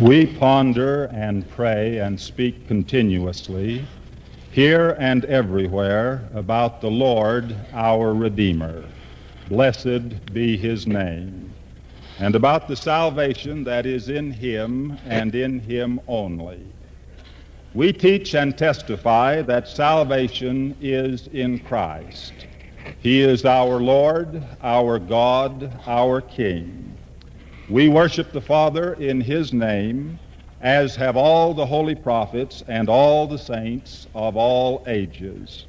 We ponder and pray and speak continuously, here and everywhere, about the Lord our Redeemer. Blessed be his name. And about the salvation that is in him and in him only. We teach and testify that salvation is in Christ. He is our Lord, our God, our King. We worship the Father in His name, as have all the holy prophets and all the saints of all ages.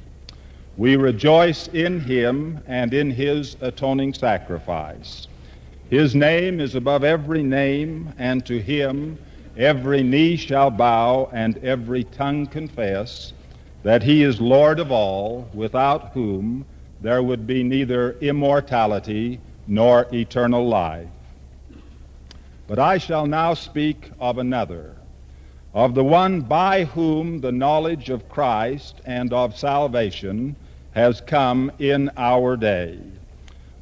We rejoice in Him and in His atoning sacrifice. His name is above every name, and to Him every knee shall bow and every tongue confess that He is Lord of all, without whom there would be neither immortality nor eternal life. But I shall now speak of another, of the one by whom the knowledge of Christ and of salvation has come in our day,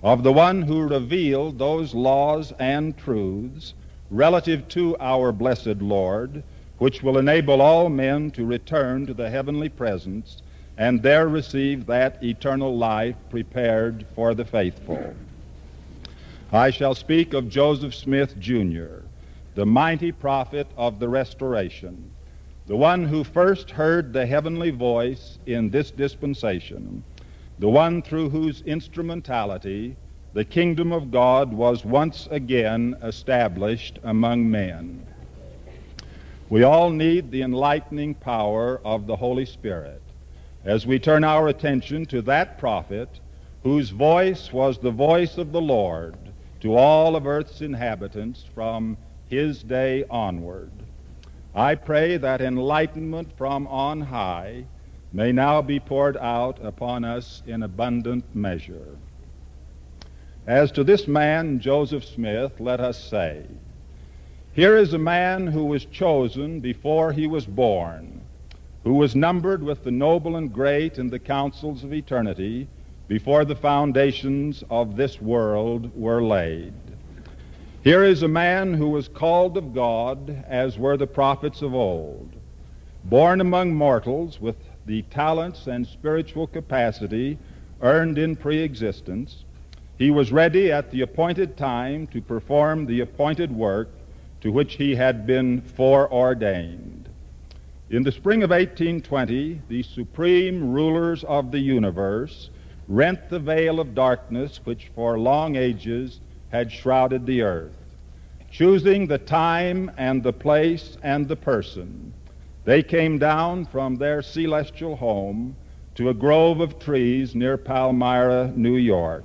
of the one who revealed those laws and truths relative to our blessed Lord, which will enable all men to return to the heavenly presence and there receive that eternal life prepared for the faithful. I shall speak of Joseph Smith, Jr., the mighty prophet of the Restoration, the one who first heard the heavenly voice in this dispensation, the one through whose instrumentality the kingdom of God was once again established among men. We all need the enlightening power of the Holy Spirit as we turn our attention to that prophet whose voice was the voice of the Lord to all of earth's inhabitants from his day onward. I pray that enlightenment from on high may now be poured out upon us in abundant measure. As to this man, Joseph Smith, let us say, here is a man who was chosen before he was born, who was numbered with the noble and great in the councils of eternity, before the foundations of this world were laid. Here is a man who was called of God, as were the prophets of old, born among mortals with the talents and spiritual capacity earned in pre-existence. He was ready at the appointed time to perform the appointed work to which he had been foreordained. In the spring of 1820, the supreme rulers of the universe rent the veil of darkness which for long ages had shrouded the earth. Choosing the time and the place and the person, they came down from their celestial home to a grove of trees near Palmyra, New York.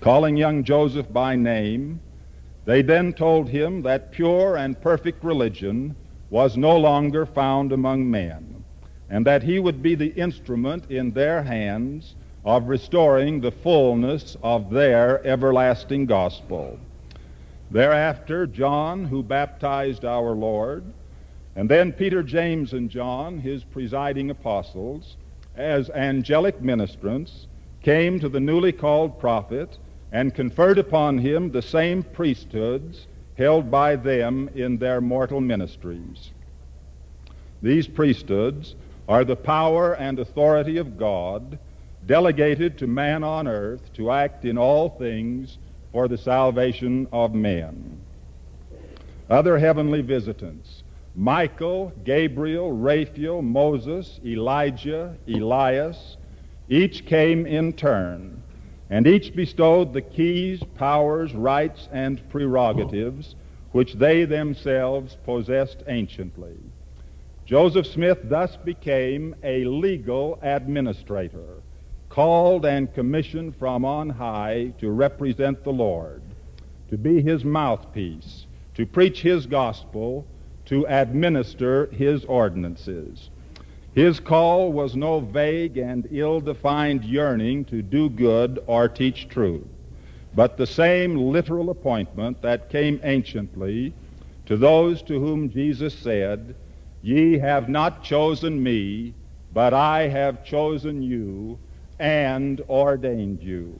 Calling young Joseph by name, they then told him that pure and perfect religion was no longer found among men and that he would be the instrument in their hands of restoring the fullness of their everlasting gospel. Thereafter, John, who baptized our Lord, and then Peter, James, and John, his presiding apostles, as angelic ministrants, came to the newly called prophet and conferred upon him the same priesthoods held by them in their mortal ministries. These priesthoods are the power and authority of God delegated to man on earth to act in all things for the salvation of men. Other heavenly visitants Michael, Gabriel, Raphael, Moses, Elijah, Elias, each came in turn, and each bestowed the keys, powers, rights, and prerogatives which they themselves possessed anciently. Joseph Smith thus became a legal administrator, called and commissioned from on high to represent the Lord, to be his mouthpiece, to preach his gospel, to administer his ordinances. His call was no vague and ill-defined yearning to do good or teach truth, but the same literal appointment that came anciently to those to whom Jesus said, Ye have not chosen me, but I have chosen you and ordained you.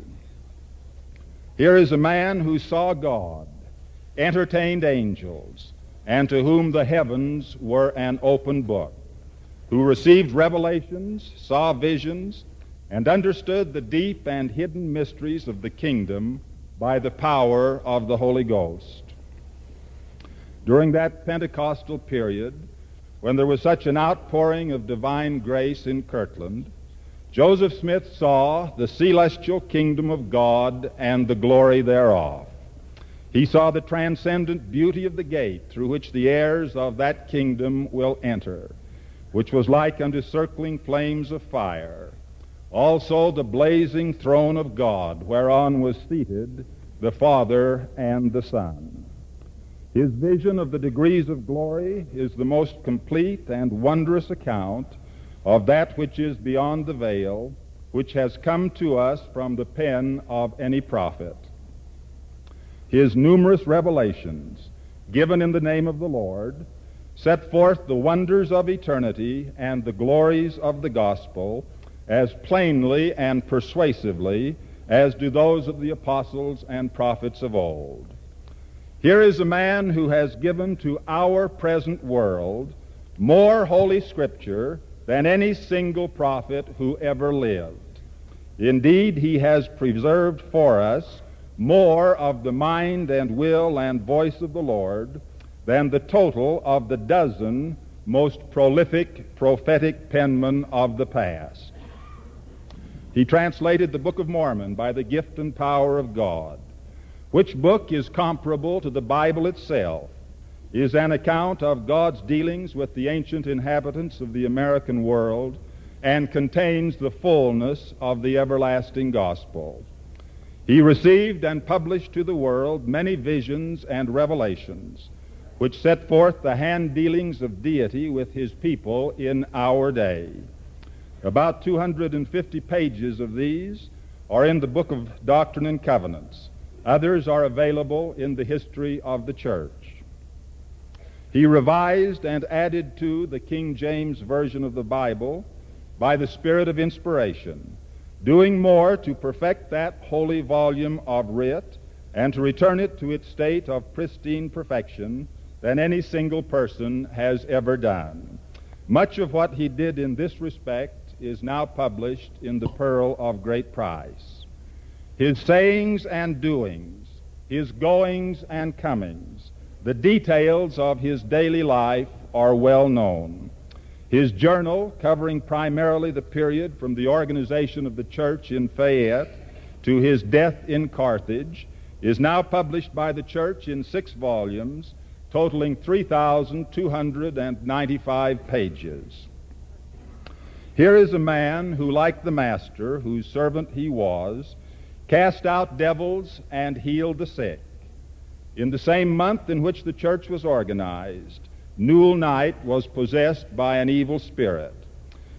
Here is a man who saw God, entertained angels, and to whom the heavens were an open book, who received revelations, saw visions, and understood the deep and hidden mysteries of the kingdom by the power of the Holy Ghost. During that Pentecostal period, when there was such an outpouring of divine grace in Kirtland, Joseph Smith saw the celestial kingdom of God and the glory thereof. He saw the transcendent beauty of the gate through which the heirs of that kingdom will enter, which was like unto circling flames of fire. Also the blazing throne of God, whereon was seated the Father and the Son. His vision of the degrees of glory is the most complete and wondrous account of that which is beyond the veil, which has come to us from the pen of any prophet. His numerous revelations, given in the name of the Lord, set forth the wonders of eternity and the glories of the gospel as plainly and persuasively as do those of the apostles and prophets of old. Here is a man who has given to our present world more Holy Scripture than any single prophet who ever lived. Indeed, he has preserved for us more of the mind and will and voice of the Lord than the total of the dozen most prolific prophetic penmen of the past. He translated the Book of Mormon by the gift and power of God, which book is comparable to the Bible itself, is an account of God's dealings with the ancient inhabitants of the American world, and contains the fullness of the everlasting gospel. He received and published to the world many visions and revelations, which set forth the hand dealings of deity with his people in our day. About 250 pages of these are in the Book of Doctrine and Covenants. Others are available in the history of the church. He revised and added to the King James Version of the Bible by the Spirit of inspiration doing more to perfect that holy volume of writ and to return it to its state of pristine perfection than any single person has ever done. Much of what he did in this respect is now published in the Pearl of Great Price. His sayings and doings, his goings and comings, the details of his daily life are well known. His journal, covering primarily the period from the organization of the church in Fayette to his death in Carthage, is now published by the church in six volumes, totaling 3,295 pages. Here is a man who, like the Master, whose servant he was, cast out devils and healed the sick. In the same month in which the church was organized, Newel Knight was possessed by an evil spirit.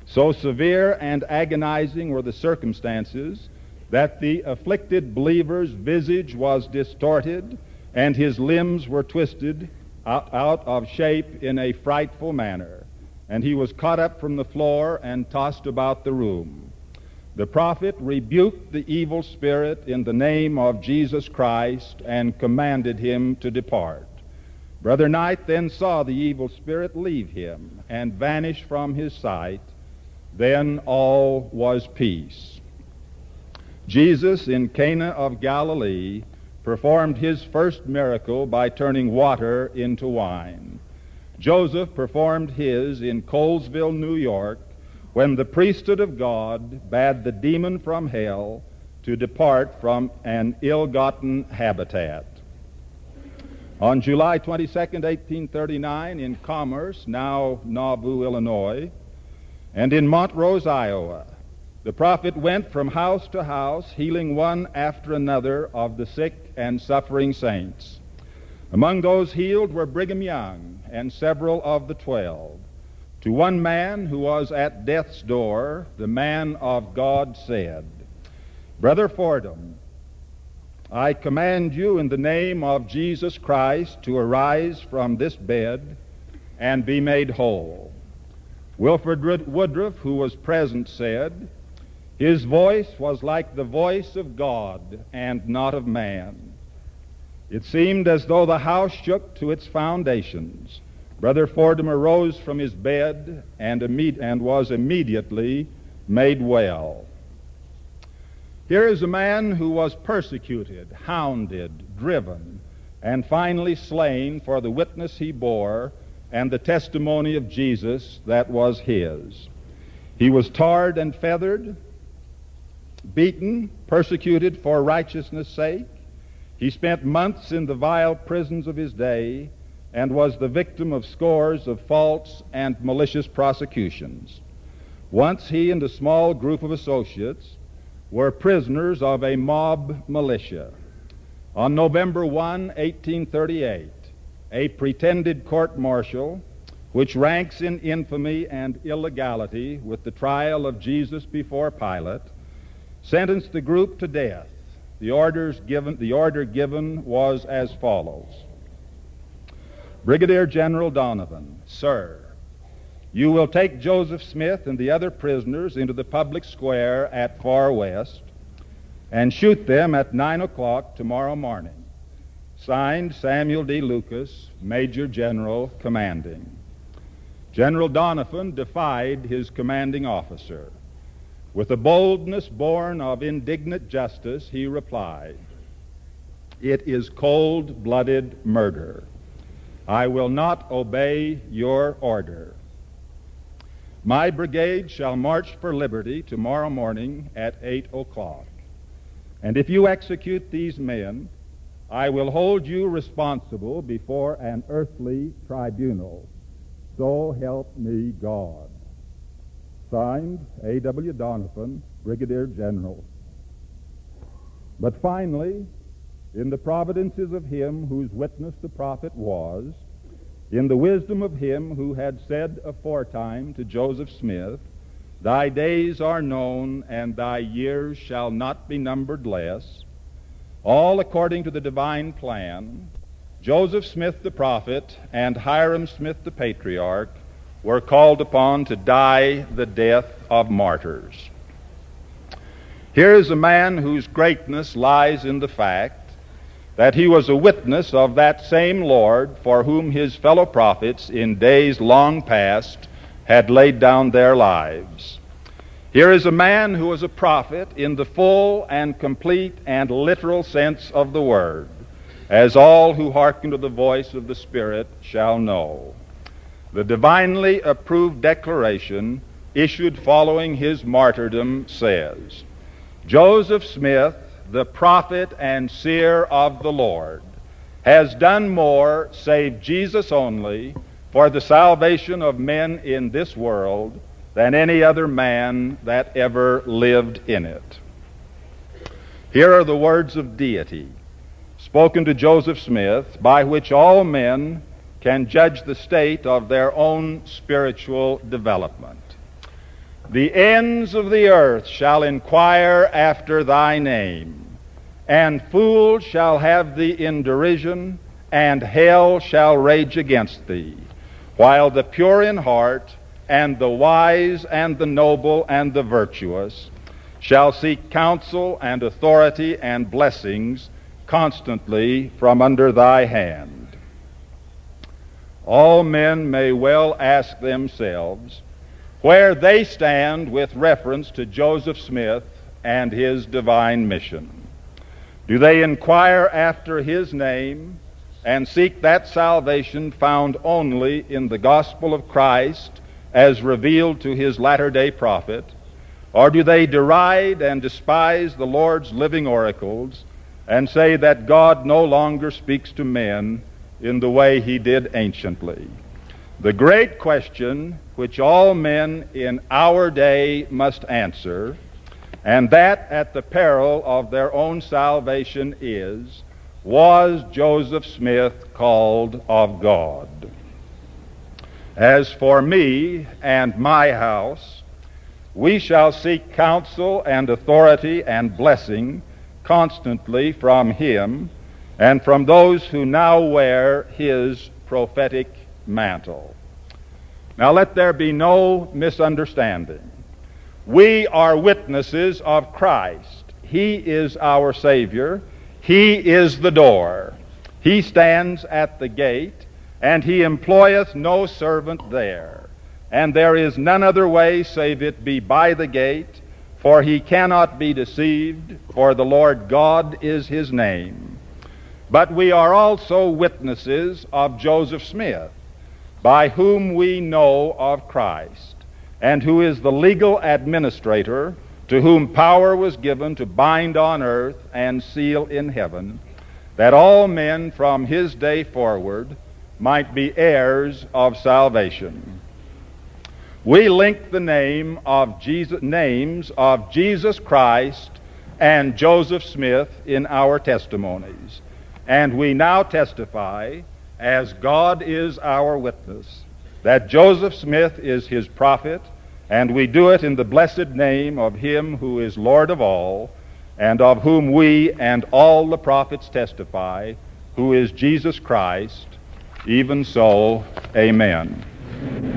So severe and agonizing were the circumstances that the afflicted believer's visage was distorted and his limbs were twisted out, of shape in a frightful manner, and he was caught up from the floor and tossed about the room. The prophet rebuked the evil spirit in the name of Jesus Christ and commanded him to depart. Brother Knight then saw the evil spirit leave him and vanish from his sight. Then all was peace. Jesus in Cana of Galilee performed his first miracle by turning water into wine. Joseph performed his in Colesville, New York, when the priesthood of God bade the demon from hell to depart from an ill gotten habitat. On July 22, 1839, in Commerce, now Nauvoo, Illinois, and in Montrose, Iowa, the prophet went from house to house, healing one after another of the sick and suffering saints. Among those healed were Brigham Young and several of the twelve. To one man who was at death's door, the man of God said, Brother Fordham, I command you in the name of Jesus Christ to arise from this bed and be made whole. Wilford Woodruff, who was present, said, His voice was like the voice of God and not of man. It seemed as though the house shook to its foundations. Brother Fordham arose from his bed and, imme- and was immediately made well. Here is a man who was persecuted, hounded, driven, and finally slain for the witness he bore and the testimony of Jesus that was his. He was tarred and feathered, beaten, persecuted for righteousness' sake. He spent months in the vile prisons of his day and was the victim of scores of false and malicious prosecutions. Once he and a small group of associates were prisoners of a mob militia. On November 1, 1838, a pretended court martial, which ranks in infamy and illegality with the trial of Jesus before Pilate, sentenced the group to death. The, orders given, the order given was as follows Brigadier General Doniphan, Sir, you will take Joseph Smith and the other prisoners into the public square at Far West and shoot them at 9 o'clock tomorrow morning. Signed, Samuel D. Lucas, Major General Commanding. General Doniphan defied his commanding officer. With a boldness born of indignant justice, he replied, It is cold blooded murder. I will not obey your order. My brigade shall march for liberty tomorrow morning at 8 o'clock. And if you execute these men, I will hold you responsible before an earthly tribunal. So help me God. Signed, A.W. Doniphan, Brigadier General. But finally, in the providences of him whose witness the prophet was, in the wisdom of him who had said aforetime to Joseph Smith, Thy days are known, and thy years shall not be numbered less, all according to the divine plan, Joseph Smith the prophet and Hyrum Smith the patriarch were called upon to die the death of martyrs. Here is a man whose greatness lies in the fact that he was a witness of that same Lord for whom his fellow prophets in days long past had laid down their lives. Here is a man who was a prophet in the full and complete and literal sense of the word, as all who hearken to the voice of the Spirit shall know. The divinely approved declaration issued following his martyrdom says, Joseph Smith, the prophet and seer of the Lord, has done more, save Jesus only, for the salvation of men in this world than any other man that ever lived in it. Here are the words of deity spoken to Joseph Smith, by which all men can judge the state of their own spiritual development. The ends of the earth shall inquire after thy name, and fools shall have thee in derision, and hell shall rage against thee, while the pure in heart, and the wise, and the noble, and the virtuous shall seek counsel and authority and blessings constantly from under thy hand. All men may well ask themselves, where they stand with reference to Joseph Smith and his divine mission. Do they inquire after his name and seek that salvation found only in the gospel of Christ as revealed to his latter day prophet? Or do they deride and despise the Lord's living oracles and say that God no longer speaks to men in the way he did anciently? The great question which all men in our day must answer, and that at the peril of their own salvation, is Was Joseph Smith called of God? As for me and my house, we shall seek counsel and authority and blessing constantly from him and from those who now wear his prophetic mantle. Now let there be no misunderstanding. We are witnesses of Christ. He is our Savior. He is the door. He stands at the gate, and he employeth no servant there. And there is none other way save it be by the gate, for he cannot be deceived, for the Lord God is his name. But we are also witnesses of Joseph Smith, by whom we know of Christ, and who is the legal administrator, to whom power was given to bind on earth and seal in heaven, that all men from his day forward might be heirs of salvation. We link the name of Jesus, names of Jesus Christ and Joseph Smith in our testimonies. And we now testify, as God is our witness, that Joseph Smith is his prophet, and we do it in the blessed name of him who is Lord of all, and of whom we and all the prophets testify, who is Jesus Christ. Even so, amen.